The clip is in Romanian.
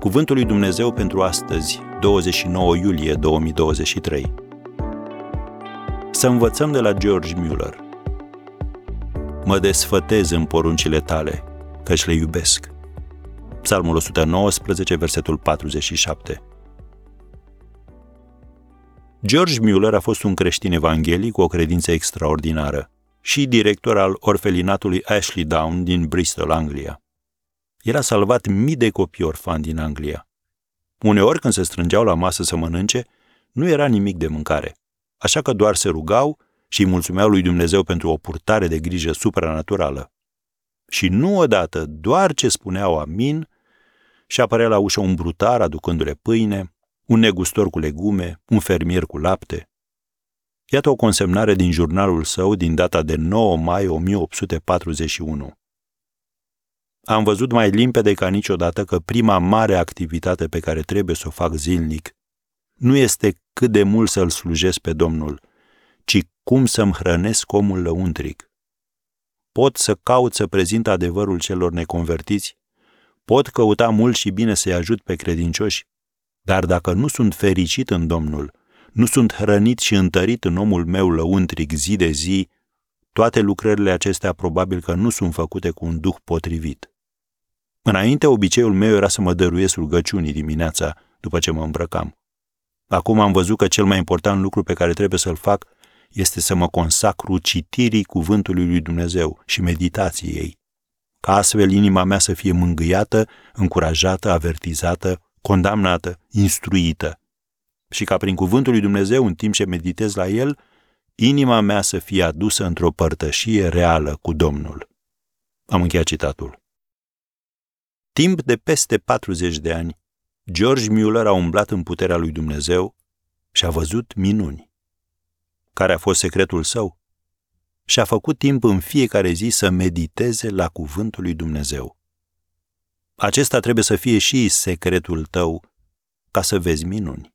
Cuvântul lui Dumnezeu pentru astăzi, 29 iulie 2023. Să învățăm de la George Mueller. Mă desfătez în poruncile tale, căci le iubesc. Psalmul 119, versetul 47. George Mueller a fost un creștin evanghelic cu o credință extraordinară și director al orfelinatului Ashley Down din Bristol, Anglia. El a salvat mii de copii orfani din Anglia. Uneori, când se strângeau la masă să mănânce, nu era nimic de mâncare, așa că doar se rugau și îi mulțumeau lui Dumnezeu pentru o purtare de grijă supranaturală. Și nu odată, doar ce spuneau amin, și apărea la ușă un brutar aducându-le pâine, un negustor cu legume, un fermier cu lapte. Iată o consemnare din jurnalul său din data de 9 mai 1841. Am văzut mai limpede ca niciodată că prima mare activitate pe care trebuie să o fac zilnic nu este cât de mult să-L slujesc pe Domnul, ci cum să-mi hrănesc omul lăuntric. Pot să caut să prezint adevărul celor neconvertiți, pot căuta mult și bine să-i ajut pe credincioși, dar dacă nu sunt fericit în Domnul, nu sunt hrănit și întărit în omul meu lăuntric zi de zi, toate lucrările acestea probabil că nu sunt făcute cu un duh potrivit. Înainte, obiceiul meu era să mă dăruiesc rugăciunii dimineața după ce mă îmbrăcam. Acum am văzut că cel mai important lucru pe care trebuie să-l fac este să mă consacru citirii cuvântului lui Dumnezeu și meditației ei, ca astfel inima mea să fie mângâiată, încurajată, avertizată, condamnată, instruită și ca prin cuvântul lui Dumnezeu, în timp ce meditez la el, inima mea să fie adusă într-o părtășie reală cu Domnul. Am încheiat citatul. Timp de peste 40 de ani, George Mueller a umblat în puterea lui Dumnezeu și a văzut minuni. Care a fost secretul său? Și a făcut timp în fiecare zi să mediteze la cuvântul lui Dumnezeu. Acesta trebuie să fie și secretul tău ca să vezi minuni.